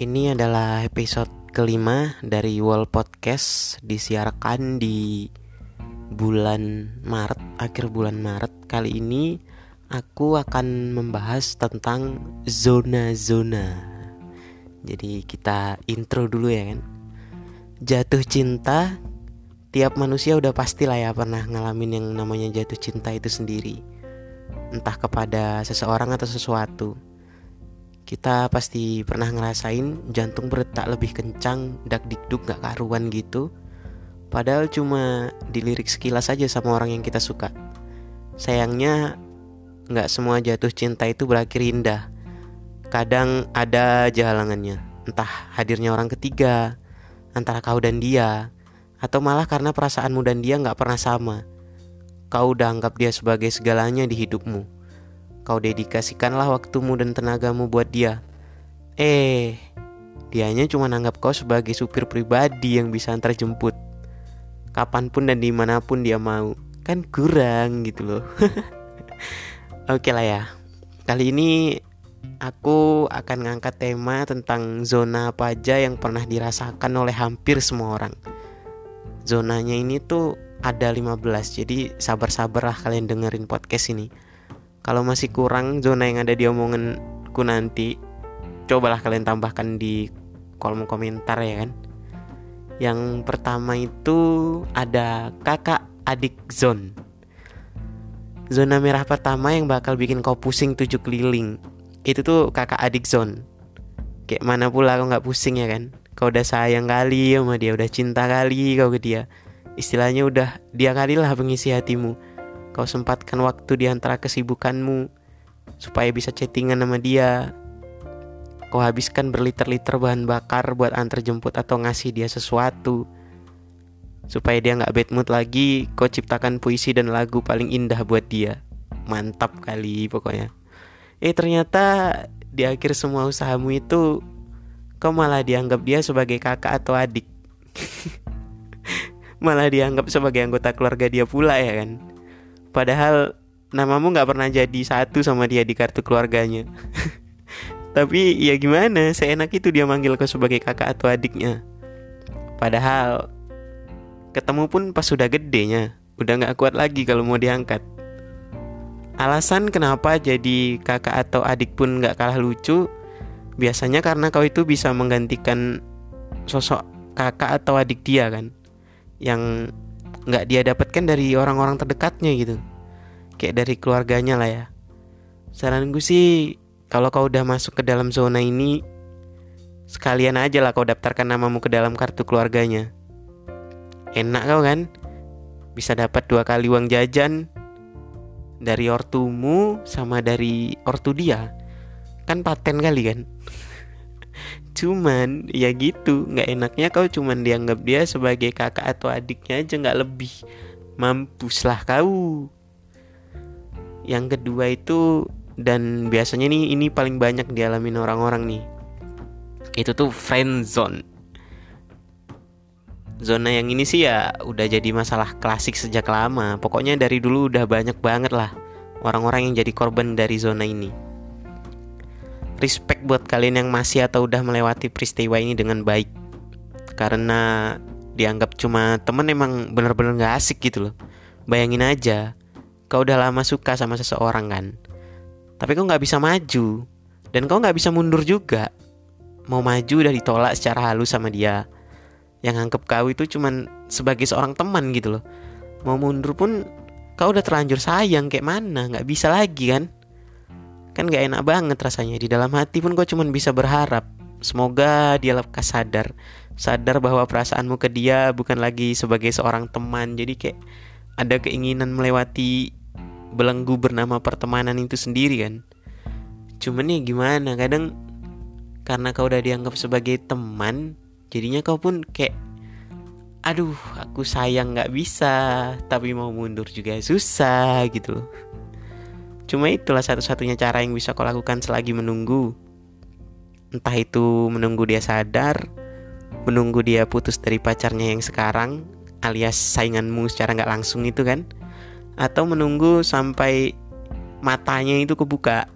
Ini adalah episode kelima dari Wall Podcast disiarkan di bulan Maret, akhir bulan Maret. Kali ini aku akan membahas tentang zona-zona. Jadi kita intro dulu ya kan. Jatuh cinta tiap manusia udah pasti lah ya pernah ngalamin yang namanya jatuh cinta itu sendiri. Entah kepada seseorang atau sesuatu kita pasti pernah ngerasain jantung berdetak lebih kencang, dak dikduk gak karuan gitu. Padahal cuma dilirik sekilas aja sama orang yang kita suka. Sayangnya gak semua jatuh cinta itu berakhir indah. Kadang ada aja halangannya, entah hadirnya orang ketiga, antara kau dan dia, atau malah karena perasaanmu dan dia gak pernah sama. Kau udah anggap dia sebagai segalanya di hidupmu Kau dedikasikanlah waktumu dan tenagamu buat dia. Eh, dianya cuma anggap kau sebagai supir pribadi yang bisa antar jemput. Kapan pun dan di mana pun dia mau. Kan kurang gitu loh. Oke lah ya. Kali ini aku akan ngangkat tema tentang zona apa aja yang pernah dirasakan oleh hampir semua orang. Zonanya ini tuh ada 15 jadi sabar-sabar lah kalian dengerin podcast ini kalau masih kurang zona yang ada di omonganku nanti cobalah kalian tambahkan di kolom komentar ya kan. Yang pertama itu ada kakak adik zone zona merah pertama yang bakal bikin kau pusing tujuh keliling itu tuh kakak adik zone kayak mana pula kau nggak pusing ya kan? Kau udah sayang kali sama dia udah cinta kali kau ke dia. Istilahnya udah dia kali lah pengisi hatimu Kau sempatkan waktu di antara kesibukanmu supaya bisa chattingan sama dia. Kau habiskan berliter-liter bahan bakar buat antar jemput atau ngasih dia sesuatu. Supaya dia nggak bad mood lagi, kau ciptakan puisi dan lagu paling indah buat dia. Mantap kali pokoknya. Eh ternyata di akhir semua usahamu itu kau malah dianggap dia sebagai kakak atau adik. malah dianggap sebagai anggota keluarga dia pula ya kan. Padahal namamu nggak pernah jadi satu sama dia di kartu keluarganya. Tapi ya gimana, seenak itu dia manggil kau sebagai kakak atau adiknya. Padahal ketemu pun pas sudah gedenya, udah nggak kuat lagi kalau mau diangkat. Alasan kenapa jadi kakak atau adik pun nggak kalah lucu, biasanya karena kau itu bisa menggantikan sosok kakak atau adik dia kan, yang nggak dia dapatkan dari orang-orang terdekatnya gitu. Kayak dari keluarganya lah ya. Saran gue sih kalau kau udah masuk ke dalam zona ini sekalian aja lah kau daftarkan namamu ke dalam kartu keluarganya. Enak kau kan? Bisa dapat dua kali uang jajan dari ortumu sama dari ortu dia. Kan paten kali kan cuman ya gitu. Nggak enaknya kau cuman dianggap dia sebagai kakak atau adiknya aja nggak lebih. Mampuslah kau. Yang kedua itu dan biasanya nih ini paling banyak dialamin orang-orang nih. Itu tuh friend zone. Zona yang ini sih ya udah jadi masalah klasik sejak lama. Pokoknya dari dulu udah banyak banget lah orang-orang yang jadi korban dari zona ini respect buat kalian yang masih atau udah melewati peristiwa ini dengan baik. Karena dianggap cuma temen emang bener-bener gak asik gitu loh. Bayangin aja kau udah lama suka sama seseorang kan? Tapi kau nggak bisa maju. Dan kau nggak bisa mundur juga. Mau maju udah ditolak secara halus sama dia. Yang anggap kau itu cuman sebagai seorang teman gitu loh. Mau mundur pun kau udah terlanjur sayang kayak mana? Nggak bisa lagi kan kan gak enak banget rasanya di dalam hati pun gue cuman bisa berharap. Semoga dia lekas sadar. Sadar bahwa perasaanmu ke dia bukan lagi sebagai seorang teman. Jadi kayak ada keinginan melewati belenggu bernama pertemanan itu sendiri kan? Cuman ya gimana kadang karena kau udah dianggap sebagai teman jadinya kau pun kayak aduh aku sayang nggak bisa tapi mau mundur juga susah gitu loh Cuma itulah satu-satunya cara yang bisa kau lakukan selagi menunggu. Entah itu menunggu dia sadar, menunggu dia putus dari pacarnya yang sekarang, alias sainganmu secara nggak langsung itu kan, atau menunggu sampai matanya itu kebuka,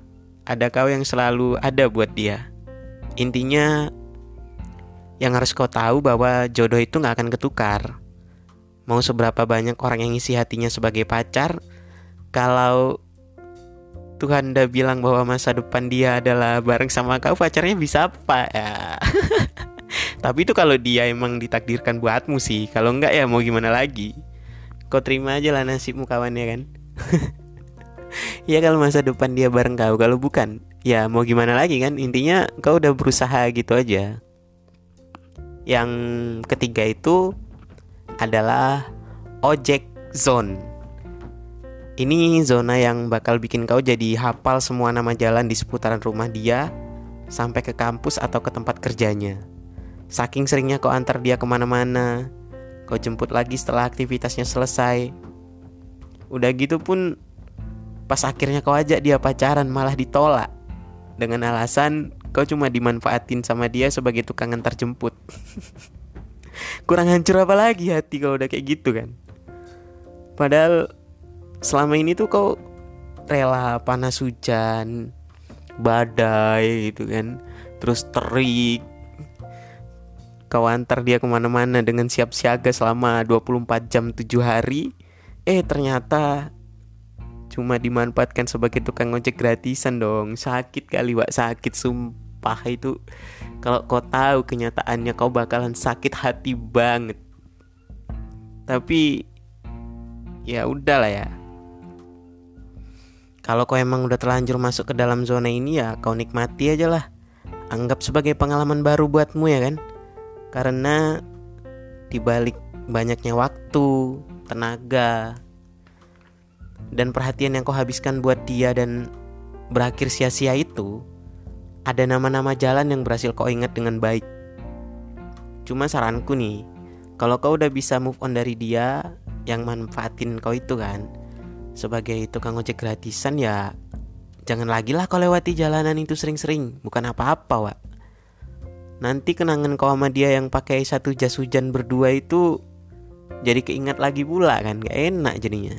ada kau yang selalu ada buat dia. Intinya yang harus kau tahu bahwa jodoh itu nggak akan ketukar. Mau seberapa banyak orang yang isi hatinya sebagai pacar, kalau Tuhan udah bilang bahwa masa depan dia adalah bareng sama kau, pacarnya bisa apa ya? Tapi itu kalau dia emang ditakdirkan buatmu sih. Kalau enggak ya mau gimana lagi? Kau terima aja lah nasibmu kawannya kan. ya kalau masa depan dia bareng kau, kalau bukan, ya mau gimana lagi kan? Intinya kau udah berusaha gitu aja. Yang ketiga itu adalah ojek zone. Ini zona yang bakal bikin kau jadi hafal semua nama jalan di seputaran rumah dia sampai ke kampus atau ke tempat kerjanya. Saking seringnya kau antar dia ke mana-mana, kau jemput lagi setelah aktivitasnya selesai. Udah gitu pun pas akhirnya kau ajak dia pacaran malah ditolak dengan alasan kau cuma dimanfaatin sama dia sebagai tukang antar jemput. kurang hancur apa lagi hati kalau udah kayak gitu kan padahal selama ini tuh kau rela panas hujan badai gitu kan. Terus terik. Kau antar dia ke mana-mana dengan siap siaga selama 24 jam 7 hari. Eh ternyata cuma dimanfaatkan sebagai tukang ojek gratisan dong. Sakit kali wak. Sakit sumpah itu. Kalau kau tahu kenyataannya kau bakalan sakit hati banget. Tapi ya udahlah ya. Kalau kau emang udah terlanjur masuk ke dalam zona ini ya kau nikmati aja lah. Anggap sebagai pengalaman baru buatmu ya kan. Karena dibalik banyaknya waktu, tenaga, dan perhatian yang kau habiskan buat dia dan berakhir sia-sia itu, ada nama-nama jalan yang berhasil kau ingat dengan baik. Cuma saranku nih, kalau kau udah bisa move on dari dia yang manfaatin kau itu kan, sebagai tukang ojek gratisan ya jangan lagi lah kau lewati jalanan itu sering-sering, bukan apa-apa, Wak. Nanti kenangan kau sama dia yang pakai satu jas hujan berdua itu jadi keingat lagi pula kan, gak enak jadinya.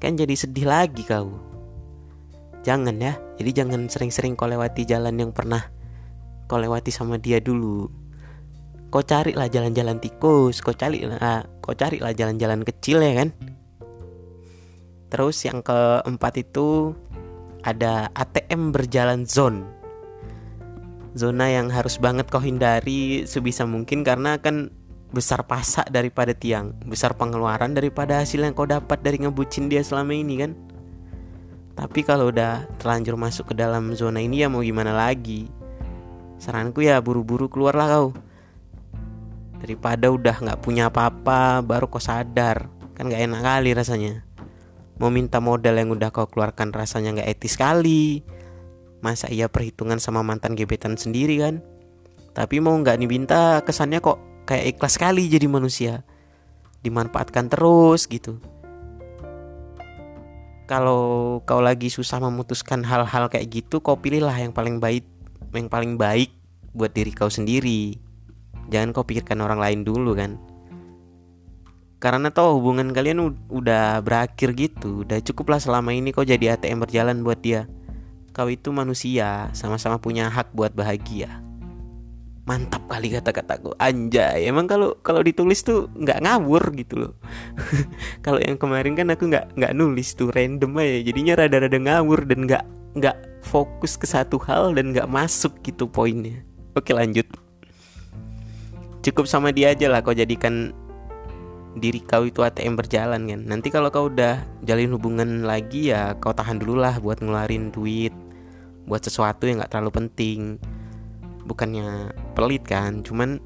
Kan jadi sedih lagi kau. Jangan ya, jadi jangan sering-sering kau lewati jalan yang pernah kau lewati sama dia dulu. Kau carilah jalan-jalan tikus, kau carilah, ah, kau carilah jalan-jalan kecil ya kan. Terus yang keempat itu ada ATM berjalan zone. Zona yang harus banget kau hindari sebisa mungkin karena akan besar pasak daripada tiang, besar pengeluaran daripada hasil yang kau dapat dari ngebucin dia selama ini kan. Tapi kalau udah terlanjur masuk ke dalam zona ini ya mau gimana lagi Saranku ya buru-buru keluarlah kau Daripada udah gak punya apa-apa baru kau sadar Kan gak enak kali rasanya Mau minta modal yang udah kau keluarkan rasanya gak etis kali Masa iya perhitungan sama mantan gebetan sendiri kan Tapi mau gak diminta kesannya kok kayak ikhlas sekali jadi manusia Dimanfaatkan terus gitu kalau kau lagi susah memutuskan hal-hal kayak gitu, kau pilihlah yang paling baik, yang paling baik buat diri kau sendiri. Jangan kau pikirkan orang lain dulu kan. Karena tau hubungan kalian udah berakhir gitu, udah cukuplah selama ini kau jadi ATM berjalan buat dia. Kau itu manusia, sama-sama punya hak buat bahagia. Mantap kali kata-kataku anjay emang kalau kalau ditulis tuh nggak ngawur gitu loh. Kalau yang kemarin kan aku nggak nggak nulis tuh random aja. Jadinya rada-rada ngawur dan nggak nggak fokus ke satu hal dan nggak masuk gitu poinnya. Oke lanjut. Cukup sama dia aja lah kau jadikan diri kau itu ATM berjalan kan? Nanti kalau kau udah jalin hubungan lagi ya kau tahan dulu lah buat ngeluarin duit buat sesuatu yang nggak terlalu penting bukannya pelit kan? Cuman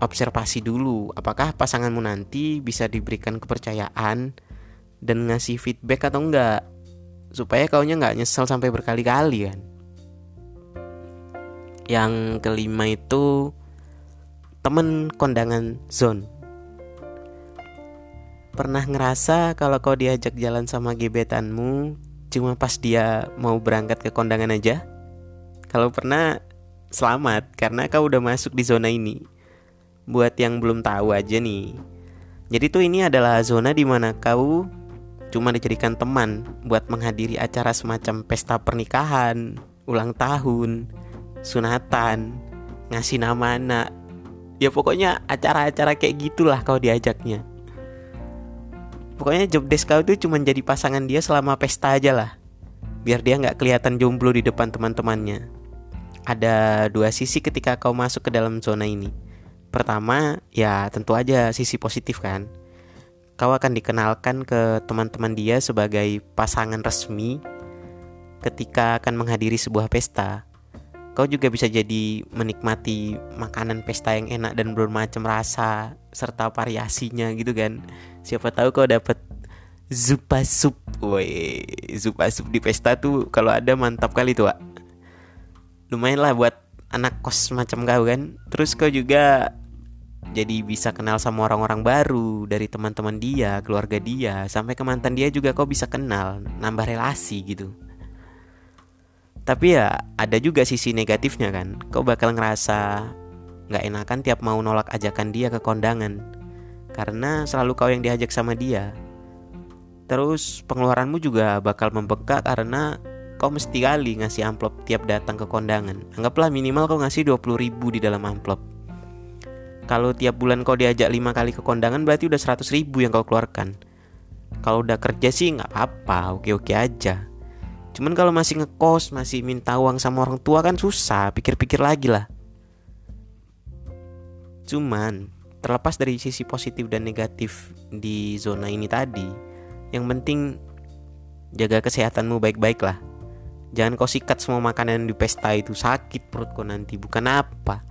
observasi dulu apakah pasanganmu nanti bisa diberikan kepercayaan dan ngasih feedback atau enggak supaya kaunya nggak nyesel sampai berkali-kali kan? Yang kelima itu temen kondangan zone pernah ngerasa kalau kau diajak jalan sama gebetanmu cuma pas dia mau berangkat ke kondangan aja kalau pernah selamat karena kau udah masuk di zona ini. Buat yang belum tahu aja nih. Jadi tuh ini adalah zona di mana kau cuma dijadikan teman buat menghadiri acara semacam pesta pernikahan, ulang tahun, sunatan, ngasih nama anak, ya pokoknya acara-acara kayak gitulah kau diajaknya pokoknya job desk kau tuh cuma jadi pasangan dia selama pesta aja lah. Biar dia nggak kelihatan jomblo di depan teman-temannya. Ada dua sisi ketika kau masuk ke dalam zona ini. Pertama ya tentu aja sisi positif kan. Kau akan dikenalkan ke teman-teman dia sebagai pasangan resmi ketika akan menghadiri sebuah pesta kau juga bisa jadi menikmati makanan pesta yang enak dan bermacam rasa serta variasinya gitu kan. Siapa tahu kau dapat zupa sup. Woi zupa sup di pesta tuh kalau ada mantap kali tuh lumayan lah buat anak kos macam kau kan. Terus kau juga jadi bisa kenal sama orang-orang baru dari teman-teman dia keluarga dia. Sampai ke mantan dia juga kau bisa kenal nambah relasi gitu tapi ya ada juga sisi negatifnya kan. Kau bakal ngerasa nggak enakan tiap mau nolak ajakan dia ke kondangan? Karena selalu kau yang diajak sama dia. Terus pengeluaranmu juga bakal membengkak karena kau mesti kali ngasih amplop tiap datang ke kondangan. Anggaplah minimal kau ngasih 20 ribu di dalam amplop. Kalau tiap bulan kau diajak 5 kali ke kondangan berarti udah 100 ribu yang kau keluarkan. Kalau udah kerja sih nggak apa-apa, oke-oke aja Cuman kalau masih ngekos, masih minta uang sama orang tua kan susah, pikir-pikir lagi lah. Cuman terlepas dari sisi positif dan negatif di zona ini tadi, yang penting jaga kesehatanmu baik-baik lah. Jangan kau sikat semua makanan di pesta itu sakit perut kau nanti bukan apa.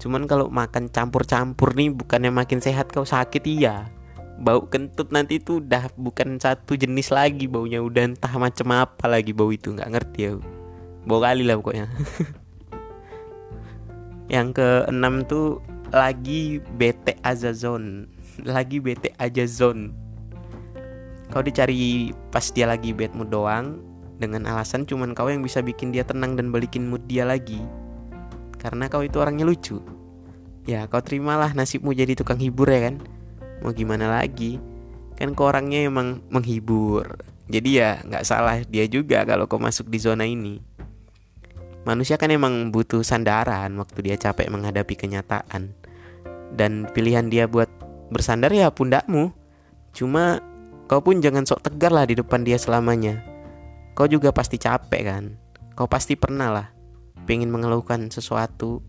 Cuman kalau makan campur-campur nih bukannya makin sehat kau sakit iya bau kentut nanti itu udah bukan satu jenis lagi baunya udah entah macam apa lagi bau itu nggak ngerti ya bau kali lah pokoknya. Yang keenam tuh lagi bete azazon lagi bete aja zone kau dicari pas dia lagi bad mood doang dengan alasan cuman kau yang bisa bikin dia tenang dan balikin mood dia lagi. Karena kau itu orangnya lucu. Ya kau terimalah nasibmu jadi tukang hibur ya kan mau gimana lagi? Kan kok orangnya emang menghibur. Jadi ya nggak salah dia juga kalau kau masuk di zona ini. Manusia kan emang butuh sandaran waktu dia capek menghadapi kenyataan. Dan pilihan dia buat bersandar ya pundakmu. Cuma kau pun jangan sok tegar lah di depan dia selamanya. Kau juga pasti capek kan? Kau pasti pernah lah pengen mengeluhkan sesuatu.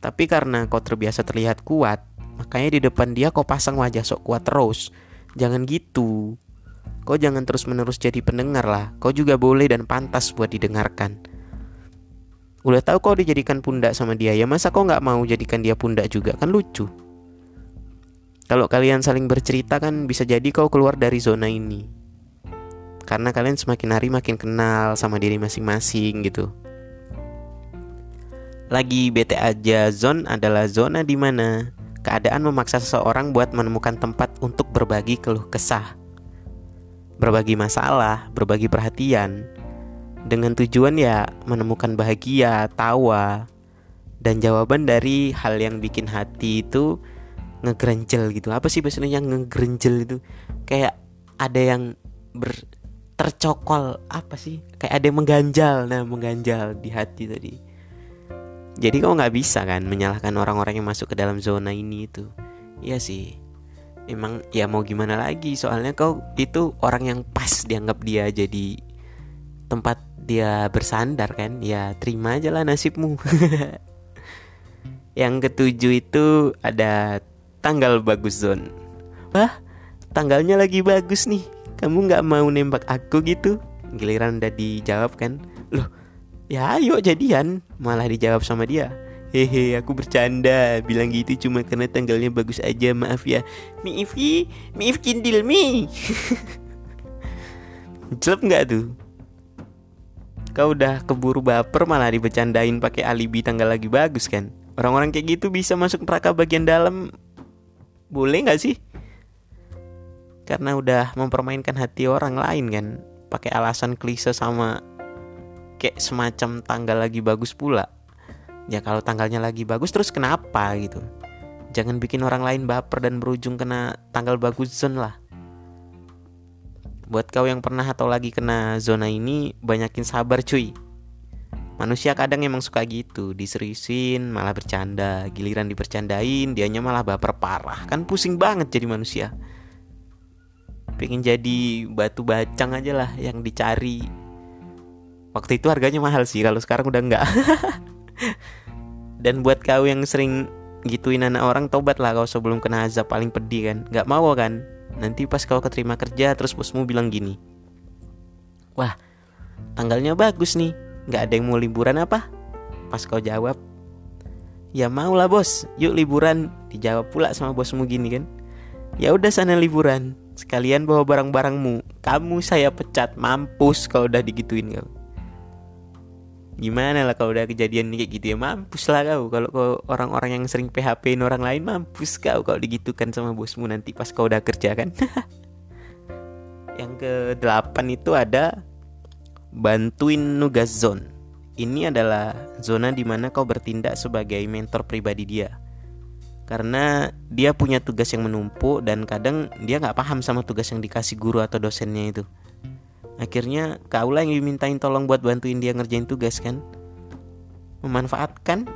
Tapi karena kau terbiasa terlihat kuat Makanya di depan dia kau pasang wajah sok kuat terus. Jangan gitu. Kau jangan terus-menerus jadi pendengar lah. Kau juga boleh dan pantas buat didengarkan. Udah tahu kau dijadikan pundak sama dia, ya masa kau nggak mau jadikan dia pundak juga? Kan lucu. Kalau kalian saling bercerita kan bisa jadi kau keluar dari zona ini. Karena kalian semakin hari makin kenal sama diri masing-masing gitu. Lagi bete aja zone adalah zona di mana keadaan memaksa seseorang buat menemukan tempat untuk berbagi keluh kesah, berbagi masalah, berbagi perhatian, dengan tujuan ya menemukan bahagia, tawa, dan jawaban dari hal yang bikin hati itu ngegrenjel gitu. Apa sih bahasanya ngegrenjel itu? Kayak ada yang ber tercokol apa sih? Kayak ada yang mengganjal, nah mengganjal di hati tadi jadi kau nggak bisa kan menyalahkan orang-orang yang masuk ke dalam zona ini itu? Iya sih. Emang ya mau gimana lagi? Soalnya kau itu orang yang pas dianggap dia jadi Tempat dia bersandar kan? Ya terima aja lah nasibmu. Yang ketujuh itu ada tanggal bagus zone Wah tanggalnya lagi bagus nih. Kamu nggak mau nembak aku gitu? Giliran udah dijawab kan? Loh Ya ayo jadian. Malah dijawab sama dia. Hehe aku bercanda. Bilang gitu cuma karena tanggalnya bagus aja. Maaf ya. Miif ki Miif kindil mi. Jelep nggak tuh? Kau udah keburu baper malah dibecandain pakai alibi tanggal lagi bagus kan? Orang-orang kayak gitu bisa masuk neraka bagian dalam. Boleh nggak sih? Karena udah mempermainkan hati orang lain kan? Pakai alasan klise sama kayak semacam tanggal lagi bagus pula. Ya kalau tanggalnya lagi bagus terus kenapa gitu? Jangan bikin orang lain baper dan berujung kena tanggal bagus zone lah. Buat kau yang pernah atau lagi kena zona ini banyakin sabar cuy. Manusia kadang emang suka gitu Diseriusin malah bercanda. Giliran dipercandain dianya malah baper parah. Kan pusing banget jadi manusia. Pengen jadi batu bacang aja lah yang dicari Waktu itu harganya mahal sih Kalau sekarang udah enggak. Dan buat kau yang sering gituin anak orang Tobat lah kau sebelum kena azab paling pedih kan? Gak mau kan? Nanti pas kau keterima kerja Terus bosmu bilang gini. Wah tanggalnya bagus nih. Gak ada yang mau liburan apa? Pas kau jawab Ya mau lah bos, yuk liburan. Dijawab pula sama bosmu gini kan? Ya udah sana liburan. Sekalian bawa barang-barangmu. Kamu saya pecat, mampus kalau udah digituin kau Gimana lah kalau udah kejadian kayak gitu ya Mampus lah kau Kalau kau orang-orang yang sering PHP-in orang lain Mampus kau kalau digitukan sama bosmu nanti pas kau udah kerja kan Yang ke delapan itu ada Bantuin nugas zone. Ini adalah zona di mana kau bertindak sebagai mentor pribadi dia. Karena dia punya tugas yang menumpuk dan kadang dia nggak paham sama tugas yang dikasih guru atau dosennya itu. Akhirnya kaulah yang dimintain tolong buat bantuin dia ngerjain tugas kan. Memanfaatkan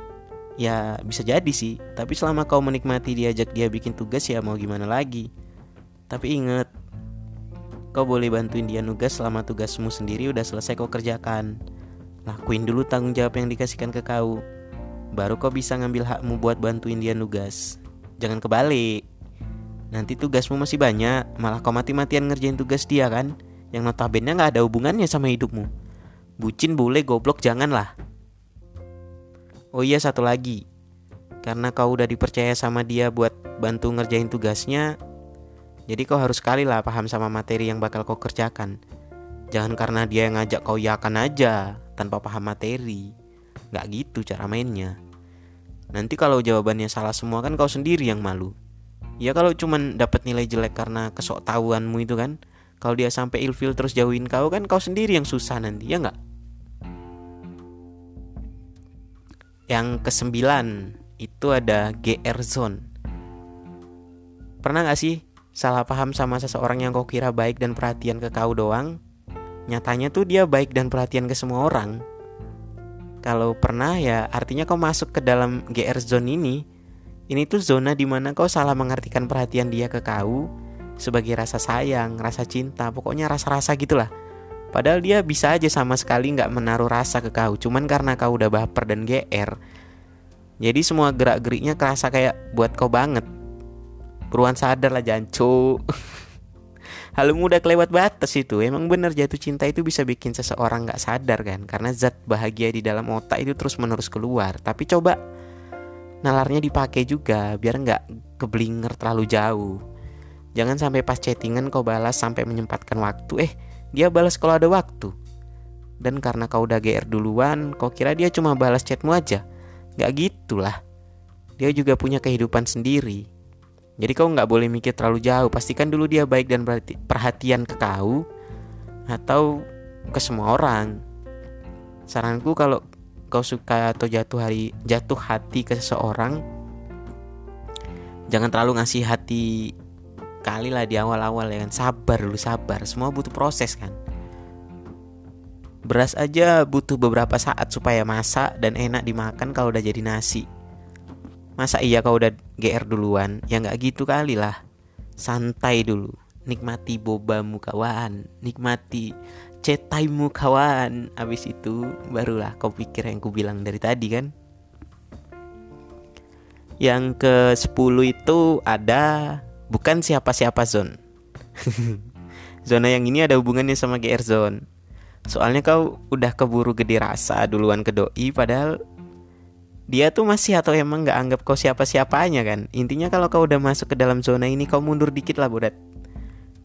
ya bisa jadi sih tapi selama kau menikmati diajak dia bikin tugas ya mau gimana lagi tapi inget Kau boleh bantuin dia nugas selama tugasmu sendiri udah selesai kau kerjakan. Lakuin dulu tanggung jawab yang dikasihkan ke kau. Baru kau bisa ngambil hakmu buat bantuin dia nugas. Jangan kebalik. Nanti tugasmu masih banyak, malah kau mati-matian ngerjain tugas dia kan? Yang notabene gak ada hubungannya sama hidupmu. Bucin boleh, goblok janganlah. Oh iya satu lagi. Karena kau udah dipercaya sama dia buat bantu ngerjain tugasnya, jadi kau harus sekali lah paham sama materi yang bakal kau kerjakan. Jangan karena dia yang ngajak kau yakan aja tanpa paham materi. Gak gitu cara mainnya. Nanti kalau jawabannya salah semua kan kau sendiri yang malu. Ya kalau cuman dapat nilai jelek karena kesok tahuanmu itu kan. Kalau dia sampai ilfil terus jauhin kau kan kau sendiri yang susah nanti ya nggak? Yang kesembilan itu ada GR zone. Pernah gak sih salah paham sama seseorang yang kau kira baik dan perhatian ke kau doang, nyatanya tuh dia baik dan perhatian ke semua orang. Kalau pernah ya artinya kau masuk ke dalam GR zone ini. Ini tuh zona di mana kau salah mengartikan perhatian dia ke kau sebagai rasa sayang, rasa cinta, pokoknya rasa-rasa gitulah. Padahal dia bisa aja sama sekali nggak menaruh rasa ke kau, cuman karena kau udah baper dan GR. Jadi semua gerak-geriknya kerasa kayak buat kau banget. Buruan sadar lah jancu. Hal udah kelewat batas itu. Emang bener jatuh cinta itu bisa bikin seseorang gak sadar kan? Karena zat bahagia di dalam otak itu terus menerus keluar. Tapi coba nalarnya dipakai juga Biar gak keblinger terlalu jauh Jangan sampai pas chattingan kau balas sampai menyempatkan waktu. Eh dia balas kalau ada waktu. Dan karena kau udah GR duluan Kau kira dia cuma balas chatmu aja? Gak gitulah. Dia juga punya kehidupan sendiri. Jadi kau nggak boleh mikir terlalu jauh. Pastikan dulu dia baik dan perhatian ke kau atau ke semua orang. Saranku kalau kau suka atau jatuh hari jatuh hati ke seseorang, jangan terlalu ngasih hati kali lah di awal-awal ya kan. Sabar dulu sabar. Semua butuh proses kan. Beras aja butuh beberapa saat supaya masak dan enak dimakan kalau udah jadi nasi. Masa iya kau udah GR duluan? Ya nggak gitu kali lah. Santai dulu. Nikmati bobamu kawan. Nikmati cetaimu kawan. Abis itu barulah kau pikir yang ku bilang dari tadi kan. Yang ke 10 itu ada bukan siapa-siapa zone. Zona yang ini ada hubungannya sama GR zone. Soalnya kau udah keburu gede rasa duluan ke doi padahal dia tuh masih atau emang nggak anggap kau siapa-siapanya kan? Intinya kalau kau udah masuk ke dalam zona ini kau mundur dikit lah bodat.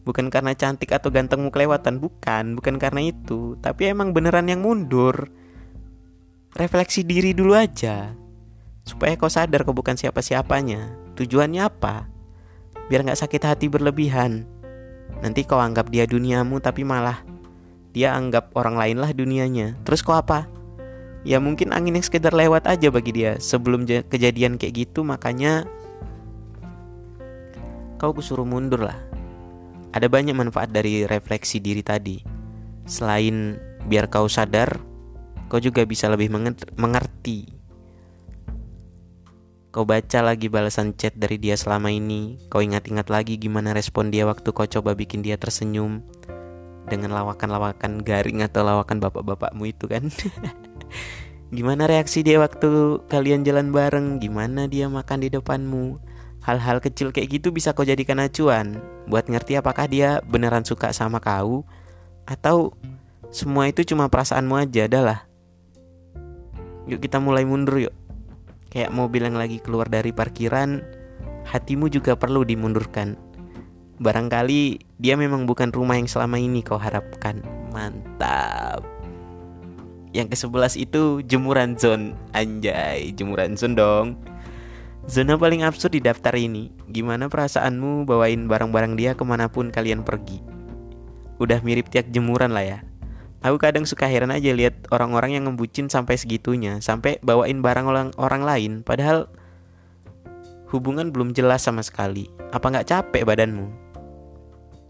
Bukan karena cantik atau gantengmu kelewatan bukan. Bukan karena itu. Tapi emang beneran yang mundur. Refleksi diri dulu aja. Supaya kau sadar kau bukan siapa-siapanya. Tujuannya apa biar nggak sakit hati berlebihan. Nanti kau anggap dia duniamu tapi malah dia anggap orang lain lah dunianya. Terus kau apa? Ya mungkin angin yang sekedar lewat aja bagi dia. Sebelum kejadian kayak gitu makanya kau kusuruh mundur lah. Ada banyak manfaat dari refleksi diri tadi. Selain biar kau sadar kau juga bisa lebih mengerti. Kau baca lagi balasan chat dari dia selama ini. Kau ingat-ingat lagi gimana respon dia waktu kau coba bikin dia tersenyum dengan lawakan-lawakan garing atau lawakan bapak-bapakmu itu kan. gimana reaksi dia waktu kalian jalan bareng? Gimana dia makan di depanmu? Hal-hal kecil kayak gitu bisa kau jadikan acuan buat ngerti apakah dia beneran suka sama kau atau semua itu cuma perasaanmu aja adalah. Yuk kita mulai mundur yuk. Kayak mobil yang lagi keluar dari parkiran, hatimu juga perlu dimundurkan. Barangkali dia memang bukan rumah yang selama ini kau harapkan. Mantap. Yang ke sebelas itu jemuran zone. Anjay, jemuran zone dong. Zona paling absurd di daftar ini. Gimana perasaanmu bawain barang-barang dia ke mana pun kalian pergi? Udah mirip tiak jemuran lah ya. Aku kadang suka heran aja lihat orang-orang yang ngebucin sampai segitunya, sampai bawain barang orang orang lain, padahal hubungan belum jelas sama sekali. Apa nggak capek badanmu?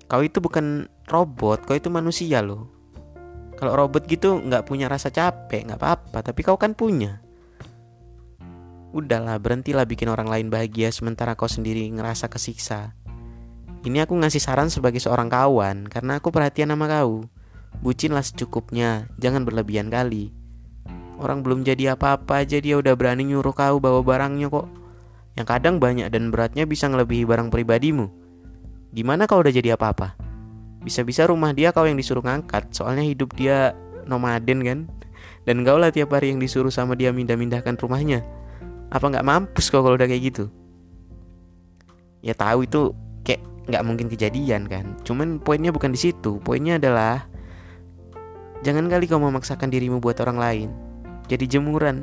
Kau itu bukan robot, kau itu manusia loh. Kalau robot gitu nggak punya rasa capek, nggak apa-apa, tapi kau kan punya. Udahlah, berhentilah bikin orang lain bahagia sementara kau sendiri ngerasa kesiksa. Ini aku ngasih saran sebagai seorang kawan karena aku perhatian sama kau. Bucinlah secukupnya, jangan berlebihan kali. Orang belum jadi apa-apa aja dia udah berani nyuruh kau bawa barangnya kok. Yang kadang banyak dan beratnya bisa ngelebihi barang pribadimu. Gimana kau udah jadi apa-apa? Bisa-bisa rumah dia kau yang disuruh ngangkat, soalnya hidup dia nomaden kan? Dan kau lah tiap hari yang disuruh sama dia mindah-mindahkan rumahnya. Apa nggak mampus kau kalau udah kayak gitu? Ya tahu itu kayak nggak mungkin kejadian kan. Cuman poinnya bukan di situ. Poinnya adalah Jangan kali kau memaksakan dirimu buat orang lain. Jadi jemuran.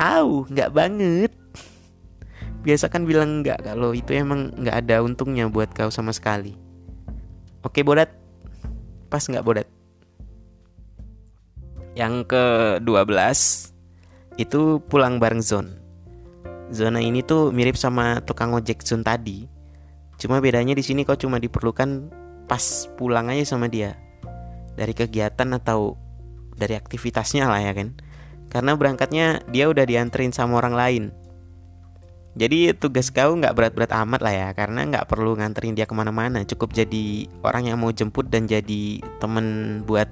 Au, nggak banget. Biasa kan bilang nggak kalau itu emang nggak ada untungnya buat kau sama sekali. Oke bodat, pas nggak bodat? Yang ke 12 itu pulang bareng zone. Zona ini tuh mirip sama tukang ojek zone tadi. Cuma bedanya di sini kau cuma diperlukan pas pulang aja sama dia dari kegiatan atau dari aktivitasnya lah ya kan? Karena berangkatnya dia udah dianterin sama orang lain. Jadi tugas kau nggak berat-berat amat lah ya karena nggak perlu nganterin dia ke mana-mana. Cukup jadi orang yang mau jemput dan jadi temen buat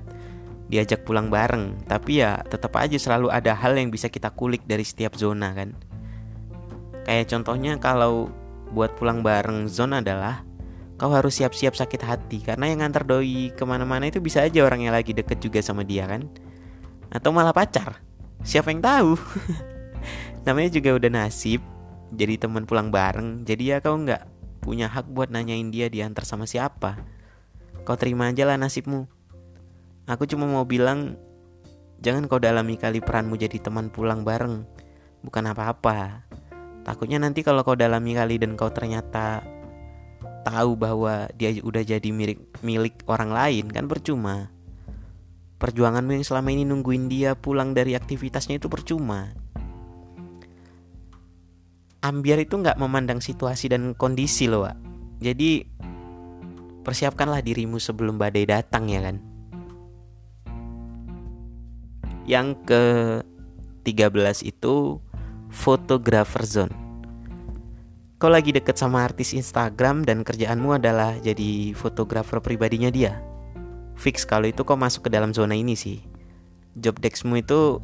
diajak pulang bareng. Tapi ya tetap aja selalu ada hal yang bisa kita kulik dari setiap zona kan? Kayak contohnya kalau buat pulang bareng zona adalah kau harus siap-siap sakit hati. Karena yang ngantar doi ke mana-mana itu bisa aja orang yang lagi deket juga sama dia kan? Atau malah pacar. Siapa yang tahu? Namanya juga udah nasib jadi teman pulang bareng. Jadi ya kau nggak punya hak buat nanyain dia diantar sama siapa. Kau terima aja lah nasibmu. Aku cuma mau bilang jangan kau dalami kali peranmu jadi teman pulang bareng. Bukan apa-apa. Takutnya nanti kalau kau dalami kali dan kau ternyata tahu bahwa dia udah jadi milik milik orang lain kan percuma. Perjuanganmu yang selama ini nungguin dia pulang dari aktivitasnya itu percuma. Ambiar itu nggak memandang situasi dan kondisi loh Wak. jadi persiapkanlah dirimu sebelum badai datang ya kan? Yang ke 13 itu photographer zone Kau lagi deket sama artis Instagram dan kerjaanmu adalah jadi fotografer pribadinya dia. Fix kalau itu kau masuk ke dalam zona ini sih. Job deskmu itu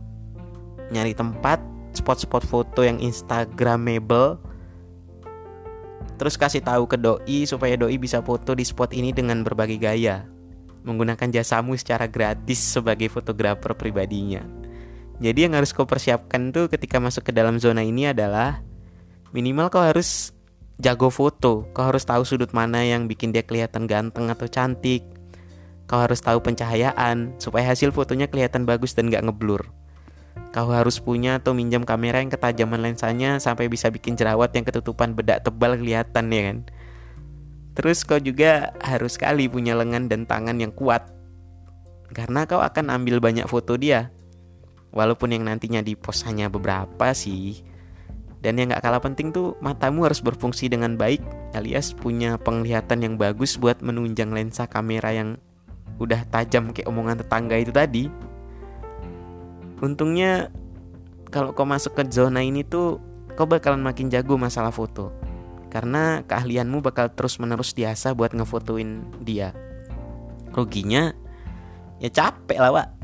nyari tempat, spot-spot foto yang instagramable. Terus kasih tahu ke doi supaya doi bisa foto di spot ini dengan berbagai gaya. Menggunakan jasamu secara gratis sebagai fotografer pribadinya. Jadi yang harus kau persiapkan tuh ketika masuk ke dalam zona ini adalah minimal kau harus jago foto. Kau harus tahu sudut mana yang bikin dia kelihatan ganteng atau cantik. Kau harus tahu pencahayaan supaya hasil fotonya kelihatan bagus dan gak ngeblur. Kau harus punya atau minjam kamera yang ketajaman lensanya sampai bisa bikin jerawat yang ketutupan bedak tebal kelihatan ya kan? Terus kau juga harus sekali punya lengan dan tangan yang kuat. Karena kau akan ambil banyak foto dia. Walaupun yang nantinya di pos hanya beberapa sih dan yang gak kalah penting tuh matamu harus berfungsi dengan baik alias punya penglihatan yang bagus buat menunjang lensa kamera yang udah tajam kayak omongan tetangga itu tadi. Untungnya kalau kau masuk ke zona ini tuh kau bakalan makin jago masalah foto. Karena keahlianmu bakal terus-menerus diasah buat ngefotoin dia. Ruginya ya capek lah, Pak.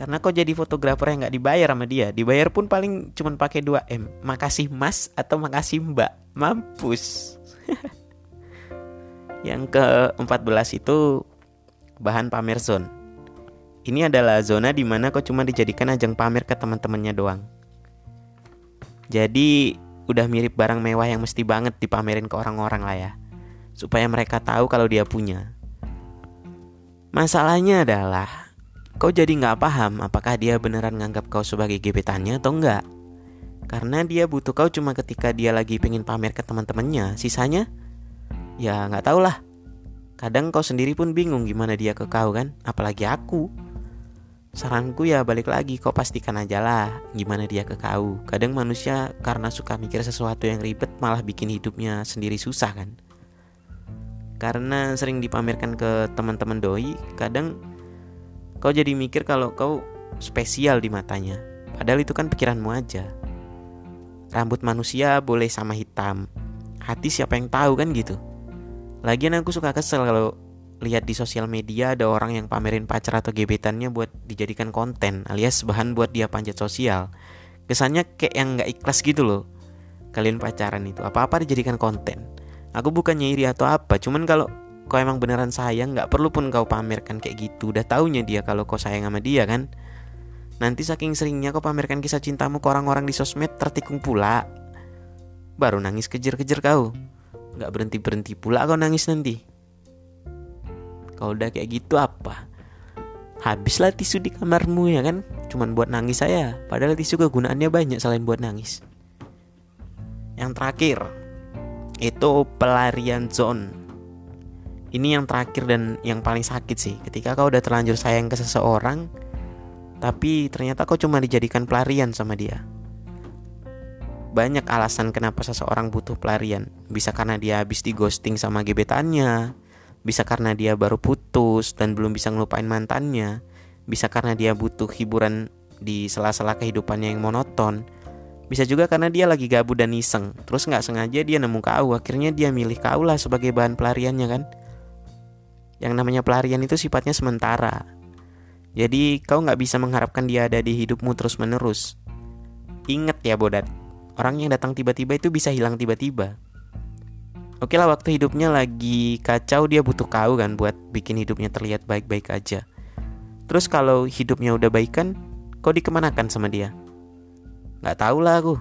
Karena kau jadi fotografer yang nggak dibayar sama dia. Dibayar pun paling cuma pakai 2M. Makasih Mas atau makasih Mbak. Mampus. yang ke-14 itu bahan pamer zone. Ini adalah zona di mana kau cuma dijadikan ajang pamer ke teman-temannya doang. Jadi udah mirip barang mewah yang mesti banget dipamerin ke orang-orang lah ya. Supaya mereka tahu kalau dia punya. Masalahnya adalah kau jadi nggak paham apakah dia beneran nganggap kau sebagai gebetannya atau enggak. Karena dia butuh kau cuma ketika dia lagi pengen pamer ke teman-temannya. Sisanya ya nggak tau lah. Kadang kau sendiri pun bingung gimana dia ke kau kan, apalagi aku. Saranku ya balik lagi kau pastikan aja lah gimana dia ke kau. Kadang manusia karena suka mikir sesuatu yang ribet malah bikin hidupnya sendiri susah kan. Karena sering dipamerkan ke teman-teman doi, kadang kau jadi mikir kalau kau spesial di matanya. Padahal itu kan pikiranmu aja. Rambut manusia boleh sama hitam. Hati siapa yang tahu kan gitu. Lagian aku suka kesel kalau lihat di sosial media ada orang yang pamerin pacar atau gebetannya buat dijadikan konten alias bahan buat dia panjat sosial. Kesannya kayak yang nggak ikhlas gitu loh. Kalian pacaran itu apa-apa dijadikan konten. Aku bukannya iri atau apa, cuman kalau kau emang beneran sayang nggak perlu pun kau pamerkan kayak gitu. Udah taunya dia kalau kau sayang sama dia kan. Nanti saking seringnya kau pamerkan kisah cintamu ke orang-orang di sosmed tertikung pula. Baru nangis kejer-kejer kau. Gak berhenti-berhenti pula kau nangis nanti Kalau udah kayak gitu apa? Habislah tisu di kamarmu ya kan Cuman buat nangis saya Padahal tisu kegunaannya banyak selain buat nangis Yang terakhir Itu pelarian zone Ini yang terakhir dan yang paling sakit sih Ketika kau udah terlanjur sayang ke seseorang Tapi ternyata kau cuma dijadikan pelarian sama dia banyak alasan kenapa seseorang butuh pelarian. Bisa karena dia habis di ghosting sama gebetannya, bisa karena dia baru putus dan belum bisa ngelupain mantannya, bisa karena dia butuh hiburan di sela-sela kehidupannya yang monoton. Bisa juga karena dia lagi gabut dan iseng, terus nggak sengaja dia nemu kau, akhirnya dia milih kau lah sebagai bahan pelariannya kan. Yang namanya pelarian itu sifatnya sementara. Jadi kau nggak bisa mengharapkan dia ada di hidupmu terus menerus. Ingat ya bodat, Orang yang datang tiba-tiba itu bisa hilang tiba-tiba. Oke lah waktu hidupnya lagi kacau dia butuh kau kan buat bikin hidupnya terlihat baik-baik aja. Terus kalau hidupnya udah baik kan, kau dikemanakan sama dia? Gak tau lah aku.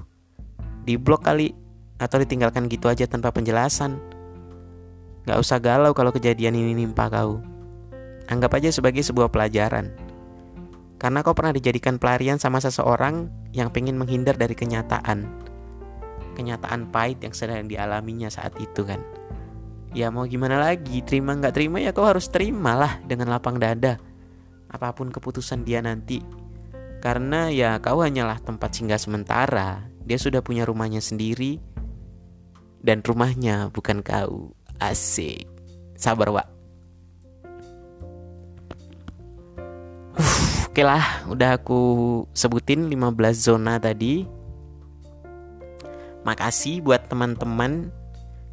Di blok kali atau ditinggalkan gitu aja tanpa penjelasan. Gak usah galau kalau kejadian ini nimpa kau. Anggap aja sebagai sebuah pelajaran. Karena kau pernah dijadikan pelarian sama seseorang yang pengen menghindar dari kenyataan. Kenyataan pahit yang sedang dialaminya saat itu kan? Ya mau gimana lagi? Terima nggak terima ya kau harus terimalah dengan lapang dada. Apa pun keputusan dia nanti. Karena ya kau hanyalah tempat singgah sementara. Dia sudah punya rumahnya sendiri. Dan rumahnya bukan kau asik. Sabar wa Oke lah, udah aku sebutin 15 zona tadi. Makasih buat teman-teman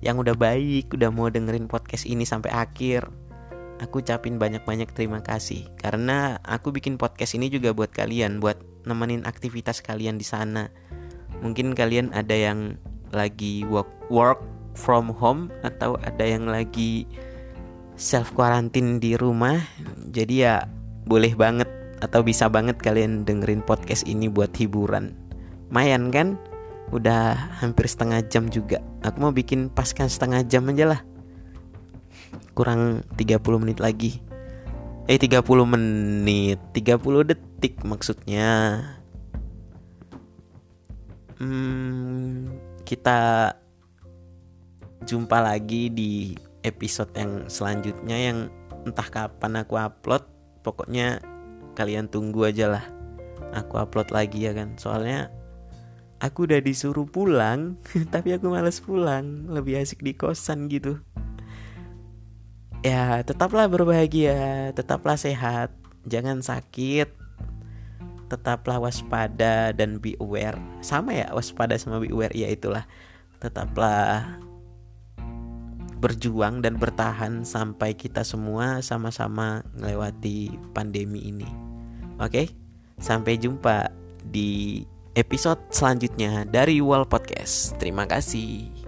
yang udah baik, udah mau dengerin podcast ini sampai akhir. Aku ucapin banyak-banyak terima kasih. Karena aku bikin podcast ini juga buat kalian, buat nemenin aktivitas kalian di sana. Mungkin kalian ada yang lagi work work from home atau ada yang lagi self quarantine di rumah. Jadi ya boleh banget atau bisa banget kalian dengerin podcast ini buat hiburan. Mayan kan? Udah hampir setengah jam juga Aku mau bikin paskan setengah jam aja lah Kurang 30 menit lagi Eh 30 menit 30 detik maksudnya hmm, Kita Jumpa lagi di episode yang selanjutnya Yang entah kapan aku upload. Pokoknya kalian tunggu aja lah. Aku upload lagi ya kan. Soalnya aku udah disuruh pulang tapi aku males pulang. Lebih asik di kosan gitu. Ya tetaplah berbahagia. Tetaplah sehat. Jangan sakit. Tetaplah waspada dan be aware. Sama ya, waspada sama be aware. Ya itulah. Tetaplah berjuang dan bertahan sampai kita semua sama-sama melewati pandemi ini. Oke? Sampai jumpa di episode selanjutnya dari Wall Podcast. Terima kasih.